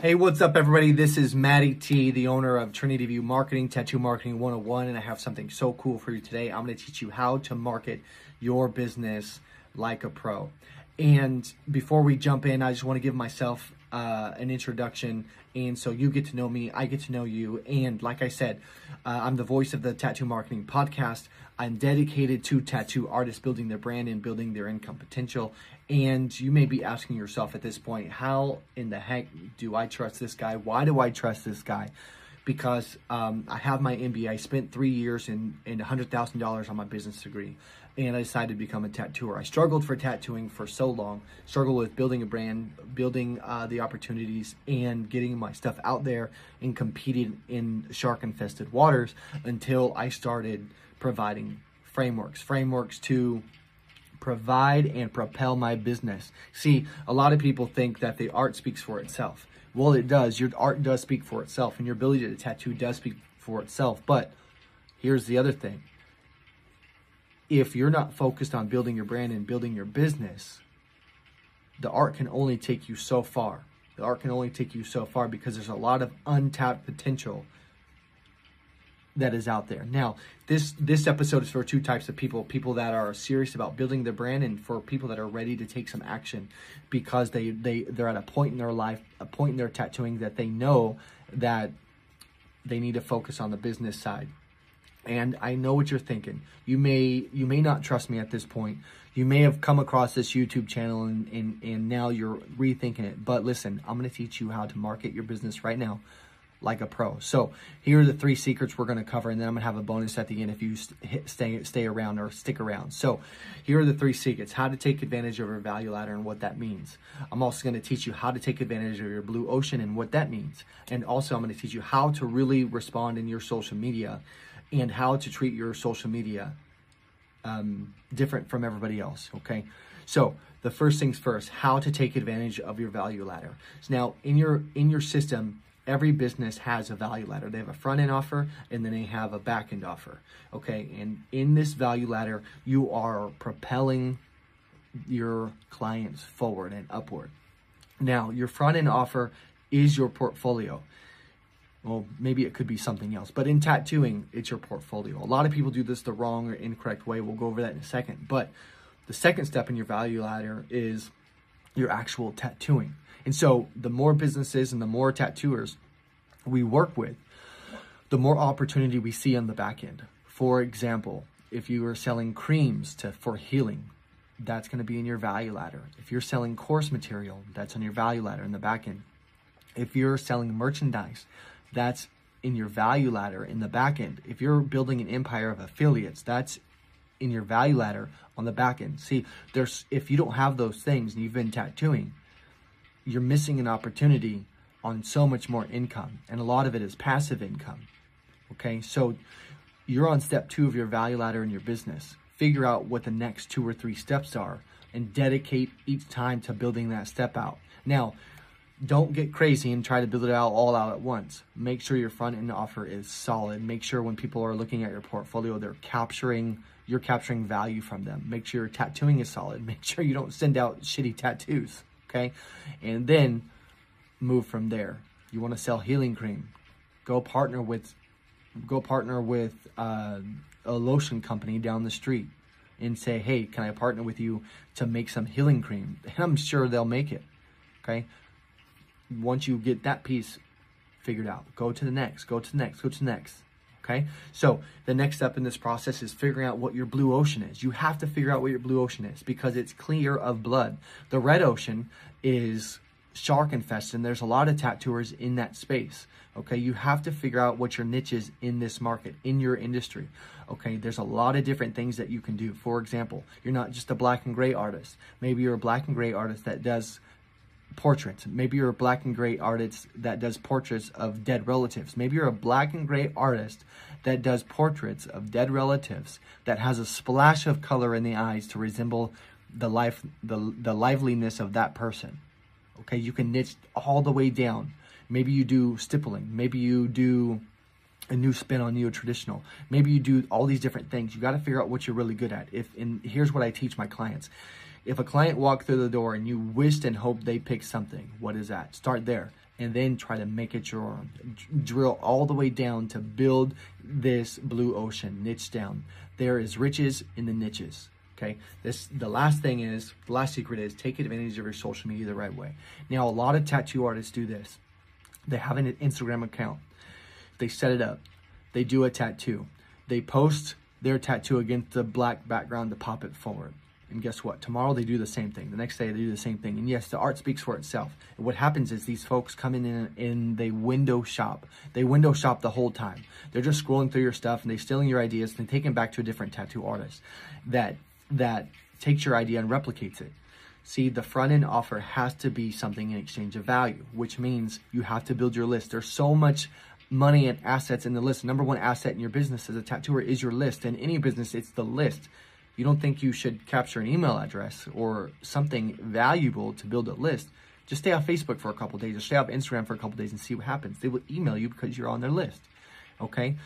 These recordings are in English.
Hey, what's up, everybody? This is Matty T, the owner of Trinity View Marketing, Tattoo Marketing 101, and I have something so cool for you today. I'm going to teach you how to market your business like a pro. And before we jump in, I just want to give myself uh, an introduction. And so you get to know me, I get to know you. And like I said, uh, I'm the voice of the Tattoo Marketing Podcast. I'm dedicated to tattoo artists building their brand and building their income potential. And you may be asking yourself at this point, how in the heck do I trust this guy? Why do I trust this guy? Because um, I have my MBA. I spent three years and and $100,000 on my business degree. And I decided to become a tattooer. I struggled for tattooing for so long, struggled with building a brand, building uh, the opportunities, and getting my stuff out there and competing in shark infested waters until I started providing frameworks, frameworks to provide and propel my business. See, a lot of people think that the art speaks for itself. Well, it does. Your art does speak for itself, and your ability to tattoo does speak for itself. But here's the other thing if you're not focused on building your brand and building your business, the art can only take you so far. The art can only take you so far because there's a lot of untapped potential that is out there. Now, this this episode is for two types of people: people that are serious about building their brand, and for people that are ready to take some action because they they they're at a point in their life, a point in their tattooing that they know that they need to focus on the business side. And I know what you're thinking. You may you may not trust me at this point. You may have come across this YouTube channel and, and, and now you're rethinking it. But listen, I'm going to teach you how to market your business right now like a pro. So here are the three secrets we're going to cover, and then I'm going to have a bonus at the end if you stay stay around or stick around. So here are the three secrets: how to take advantage of your value ladder and what that means. I'm also going to teach you how to take advantage of your blue ocean and what that means, and also I'm going to teach you how to really respond in your social media and how to treat your social media um, different from everybody else. Okay, so the first things first: how to take advantage of your value ladder. So now in your in your system every business has a value ladder. They have a front end offer and then they have a back end offer. Okay, and in this value ladder, you are propelling your clients forward and upward. Now, your front end offer is your portfolio. Well, maybe it could be something else, but in tattooing, it's your portfolio. A lot of people do this the wrong or incorrect way. We'll go over that in a second. But the second step in your value ladder is your actual tattooing. And so the more businesses and the more tattooers we work with, the more opportunity we see on the back end. For example, if you are selling creams to for healing, that's going to be in your value ladder. If you're selling course material, that's on your value ladder in the back end. If you're selling merchandise, that's in your value ladder in the back end. If you're building an empire of affiliates, that's in your value ladder on the back end. See, there's if you don't have those things and you've been tattooing, you're missing an opportunity on so much more income. And a lot of it is passive income. Okay, so you're on step two of your value ladder in your business. Figure out what the next two or three steps are and dedicate each time to building that step out. Now, don't get crazy and try to build it out all out at once. Make sure your front end offer is solid. Make sure when people are looking at your portfolio, they're capturing you're capturing value from them. Make sure your tattooing is solid. Make sure you don't send out shitty tattoos. Okay. And then move from there. You want to sell healing cream? Go partner with go partner with uh, a lotion company down the street and say, "Hey, can I partner with you to make some healing cream?" And I'm sure they'll make it. Okay. Once you get that piece figured out, go to the next, go to the next, go to the next. Okay. So the next step in this process is figuring out what your blue ocean is. You have to figure out what your blue ocean is because it's clear of blood. The red ocean is shark infested and there's a lot of tattooers in that space okay you have to figure out what your niche is in this market in your industry okay there's a lot of different things that you can do for example you're not just a black and gray artist maybe you're a black and gray artist that does portraits maybe you're a black and gray artist that does portraits of dead relatives maybe you're a black and gray artist that does portraits of dead relatives that has a splash of color in the eyes to resemble the life the, the liveliness of that person Okay, you can niche all the way down. Maybe you do stippling. Maybe you do a new spin on neo-traditional. Maybe you do all these different things. You got to figure out what you're really good at. If and here's what I teach my clients. If a client walked through the door and you wished and hoped they picked something, what is that? Start there and then try to make it your own. Drill all the way down to build this blue ocean, niche down. There is riches in the niches. Okay. This the last thing is the last secret is take advantage of your social media the right way. Now a lot of tattoo artists do this. They have an Instagram account. They set it up. They do a tattoo. They post their tattoo against the black background to pop it forward. And guess what? Tomorrow they do the same thing. The next day they do the same thing. And yes, the art speaks for itself. And what happens is these folks come in and, and they window shop. They window shop the whole time. They're just scrolling through your stuff and they're stealing your ideas and taking back to a different tattoo artist that that takes your idea and replicates it. See, the front end offer has to be something in exchange of value, which means you have to build your list. There's so much money and assets in the list. Number one asset in your business as a tattooer is your list. In any business, it's the list. You don't think you should capture an email address or something valuable to build a list. Just stay on Facebook for a couple days or stay off Instagram for a couple days and see what happens. They will email you because you're on their list. Okay?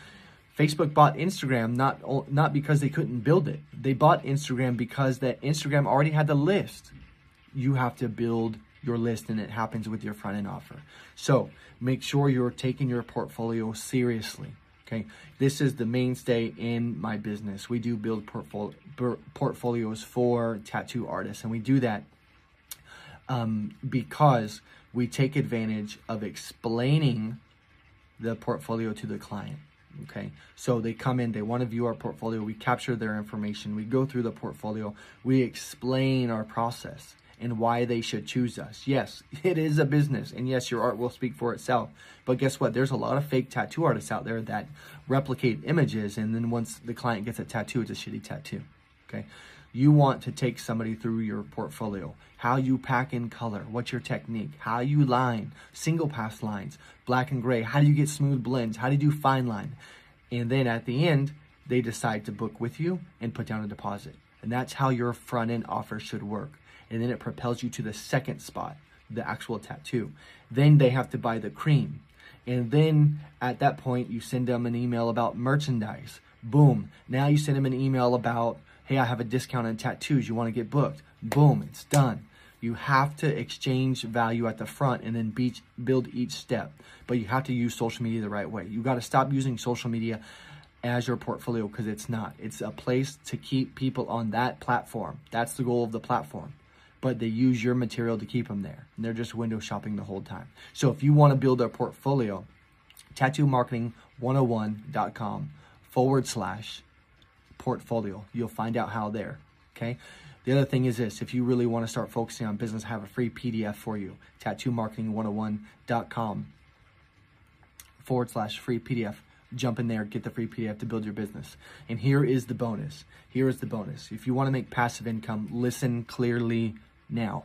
Facebook bought Instagram not not because they couldn't build it. They bought Instagram because that Instagram already had the list. You have to build your list and it happens with your front end offer. So, make sure you're taking your portfolio seriously. Okay? This is the mainstay in my business. We do build portfolio, portfolios for tattoo artists and we do that um, because we take advantage of explaining the portfolio to the client. Okay, so they come in, they want to view our portfolio, we capture their information, we go through the portfolio, we explain our process and why they should choose us. Yes, it is a business, and yes, your art will speak for itself. But guess what? There's a lot of fake tattoo artists out there that replicate images, and then once the client gets a tattoo, it's a shitty tattoo. Okay, you want to take somebody through your portfolio, how you pack in color, what's your technique, how you line, single pass lines, black and gray, how do you get smooth blends, how do you do fine line, and then at the end, they decide to book with you and put down a deposit. And that's how your front end offer should work and then it propels you to the second spot, the actual tattoo. Then they have to buy the cream. And then at that point, you send them an email about merchandise. Boom. Now you send them an email about, hey, I have a discount on tattoos. You want to get booked? Boom, it's done. You have to exchange value at the front and then build each step. But you have to use social media the right way. You got to stop using social media as your portfolio because it's not. It's a place to keep people on that platform. That's the goal of the platform but they use your material to keep them there. And they're just window shopping the whole time. So if you want to build a portfolio, tattoomarketing101.com forward slash portfolio. You'll find out how there. Okay. The other thing is this if you really want to start focusing on business, I have a free PDF for you. Tattoomarketing101.com forward slash free PDF. Jump in there, get the free PDF to build your business. And here is the bonus. Here is the bonus. If you want to make passive income, listen clearly now,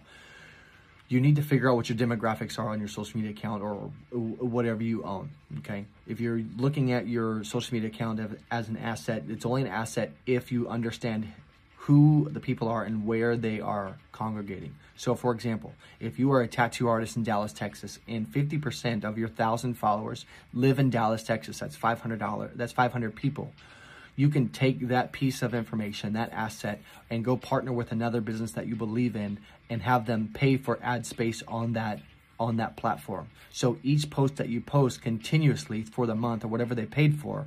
you need to figure out what your demographics are on your social media account or whatever you own. Okay. If you're looking at your social media account as an asset, it's only an asset if you understand who the people are and where they are congregating. So, for example, if you are a tattoo artist in Dallas, Texas, and 50% of your thousand followers live in Dallas, Texas, that's $500. That's 500 people you can take that piece of information, that asset, and go partner with another business that you believe in and have them pay for ad space on that on that platform. So each post that you post continuously for the month or whatever they paid for,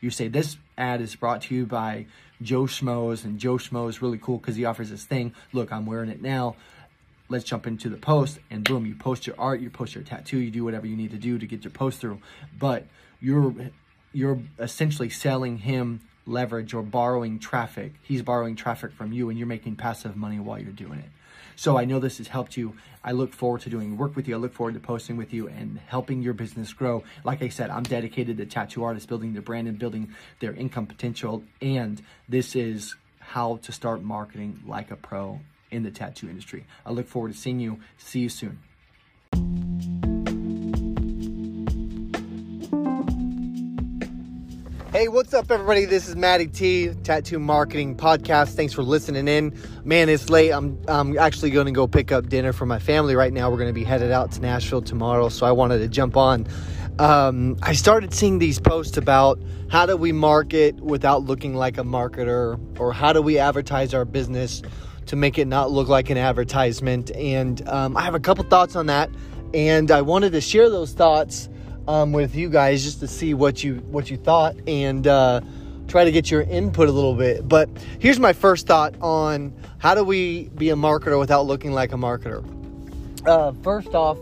you say this ad is brought to you by Joe Schmoes and Joe Schmo is really cool because he offers this thing. Look, I'm wearing it now. Let's jump into the post and boom, you post your art, you post your tattoo, you do whatever you need to do to get your post through. But you're you're essentially selling him leverage or borrowing traffic. He's borrowing traffic from you and you're making passive money while you're doing it. So I know this has helped you. I look forward to doing work with you. I look forward to posting with you and helping your business grow. Like I said, I'm dedicated to tattoo artists building their brand and building their income potential. And this is how to start marketing like a pro in the tattoo industry. I look forward to seeing you. See you soon. Hey, what's up, everybody? This is Matty T, Tattoo Marketing Podcast. Thanks for listening in. Man, it's late. I'm, I'm actually going to go pick up dinner for my family right now. We're going to be headed out to Nashville tomorrow, so I wanted to jump on. Um, I started seeing these posts about how do we market without looking like a marketer, or how do we advertise our business to make it not look like an advertisement. And um, I have a couple thoughts on that, and I wanted to share those thoughts um, with you guys just to see what you what you thought and uh, try to get your input a little bit. But here's my first thought on how do we be a marketer without looking like a marketer. Uh, first off,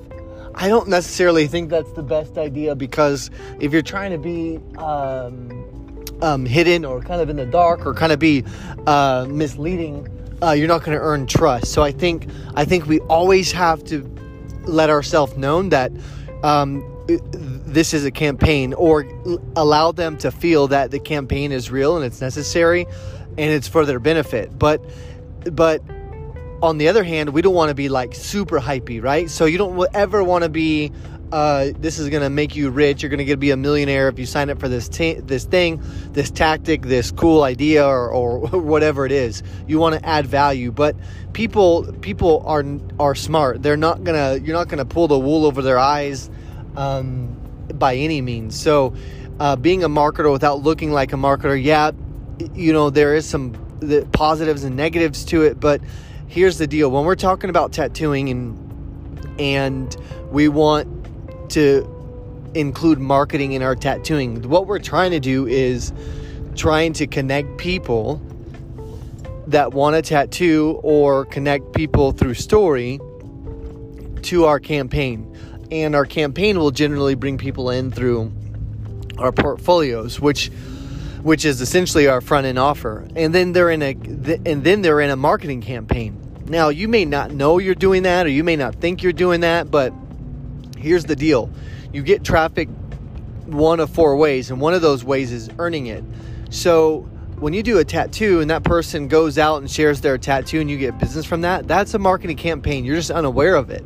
I don't necessarily think that's the best idea because if you're trying to be um, um, hidden or kind of in the dark or kind of be uh, misleading, uh, you're not going to earn trust. So I think I think we always have to let ourselves known that um, this is a campaign or allow them to feel that the campaign is real and it's necessary and it's for their benefit. But but on the other hand we don't want to be like super hypey right? So you don't ever want to be uh, this is going to make you rich you're going to be a millionaire if you sign up for this t- this thing this tactic this cool idea or, or whatever it is. You want to add value but people people are are smart. They're not gonna you're not gonna pull the wool over their eyes um, by any means. So, uh, being a marketer without looking like a marketer, yeah, you know, there is some positives and negatives to it, but here's the deal when we're talking about tattooing and and we want to include marketing in our tattooing what we're trying to do is trying to connect people that want a tattoo or connect people through story to our campaign and our campaign will generally bring people in through our portfolios which which is essentially our front end offer. And then they're in a and then they're in a marketing campaign. Now you may not know you're doing that or you may not think you're doing that but here's the deal. You get traffic one of four ways and one of those ways is earning it. So when you do a tattoo and that person goes out and shares their tattoo and you get business from that that's a marketing campaign. You're just unaware of it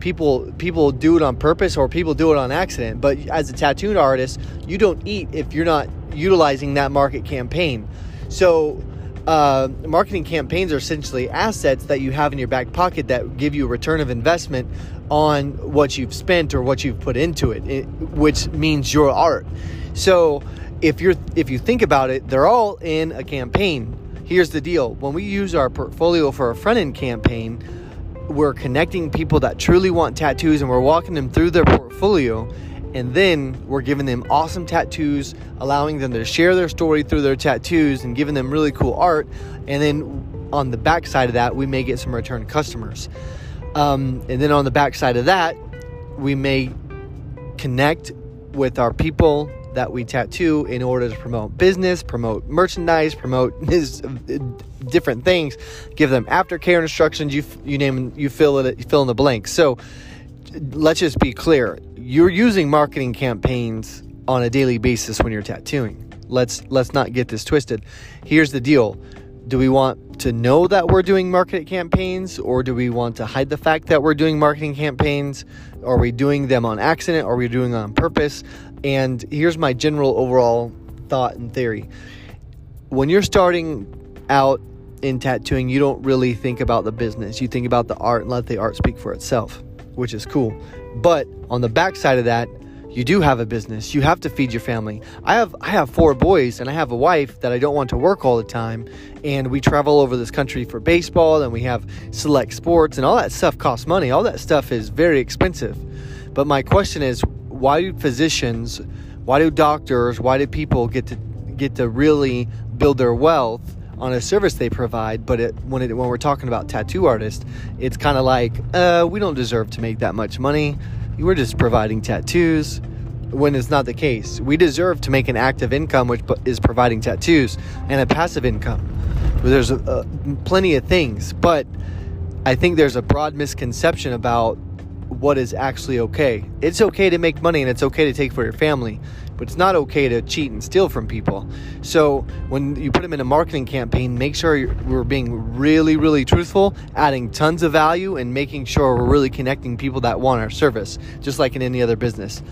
people people do it on purpose or people do it on accident. But as a tattooed artist, you don't eat if you're not utilizing that market campaign. So uh, marketing campaigns are essentially assets that you have in your back pocket that give you a return of investment on what you've spent or what you've put into it, it which means your art. So if you're if you think about it, they're all in a campaign. Here's the deal: when we use our portfolio for a front end campaign we're connecting people that truly want tattoos and we're walking them through their portfolio and then we're giving them awesome tattoos allowing them to share their story through their tattoos and giving them really cool art. And then on the back side of that we may get some return customers. Um, and then on the back side of that we may connect with our people that we tattoo in order to promote business, promote merchandise, promote different things, give them aftercare instructions. You you name you fill it you fill in the blank. So let's just be clear: you're using marketing campaigns on a daily basis when you're tattooing. Let's let's not get this twisted. Here's the deal: do we want to know that we're doing marketing campaigns or do we want to hide the fact that we're doing marketing campaigns are we doing them on accident are we doing on purpose and here's my general overall thought and theory when you're starting out in tattooing you don't really think about the business. You think about the art and let the art speak for itself which is cool. But on the backside of that you do have a business. You have to feed your family. I have i have four boys and i have a wife that i don't want to work all the time. And we travel over this country for baseball and we have select sports and all that stuff costs money. All that stuff is very expensive. But my question is why do physicians why do doctors why do people get to get to really build their wealth on a service they provide but it, when it, when we're talking about tattoo artists it's kind of like uh, we don't deserve to make that much money we're just providing tattoos when it's not the case. We deserve to make an active income, which is providing tattoos, and a passive income. There's plenty of things, but I think there's a broad misconception about what is actually okay. It's okay to make money and it's okay to take for your family, but it's not okay to cheat and steal from people. So when you put them in a marketing campaign, make sure we're being really, really truthful, adding tons of value, and making sure we're really connecting people that want our service, just like in any other business.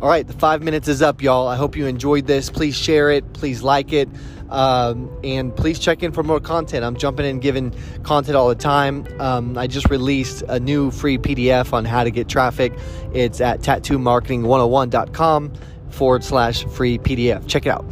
All right, the five minutes is up, y'all. I hope you enjoyed this. Please share it. Please like it. Um, and please check in for more content. I'm jumping in giving content all the time. Um, I just released a new free PDF on how to get traffic. It's at tattoomarketing101.com forward slash free PDF. Check it out.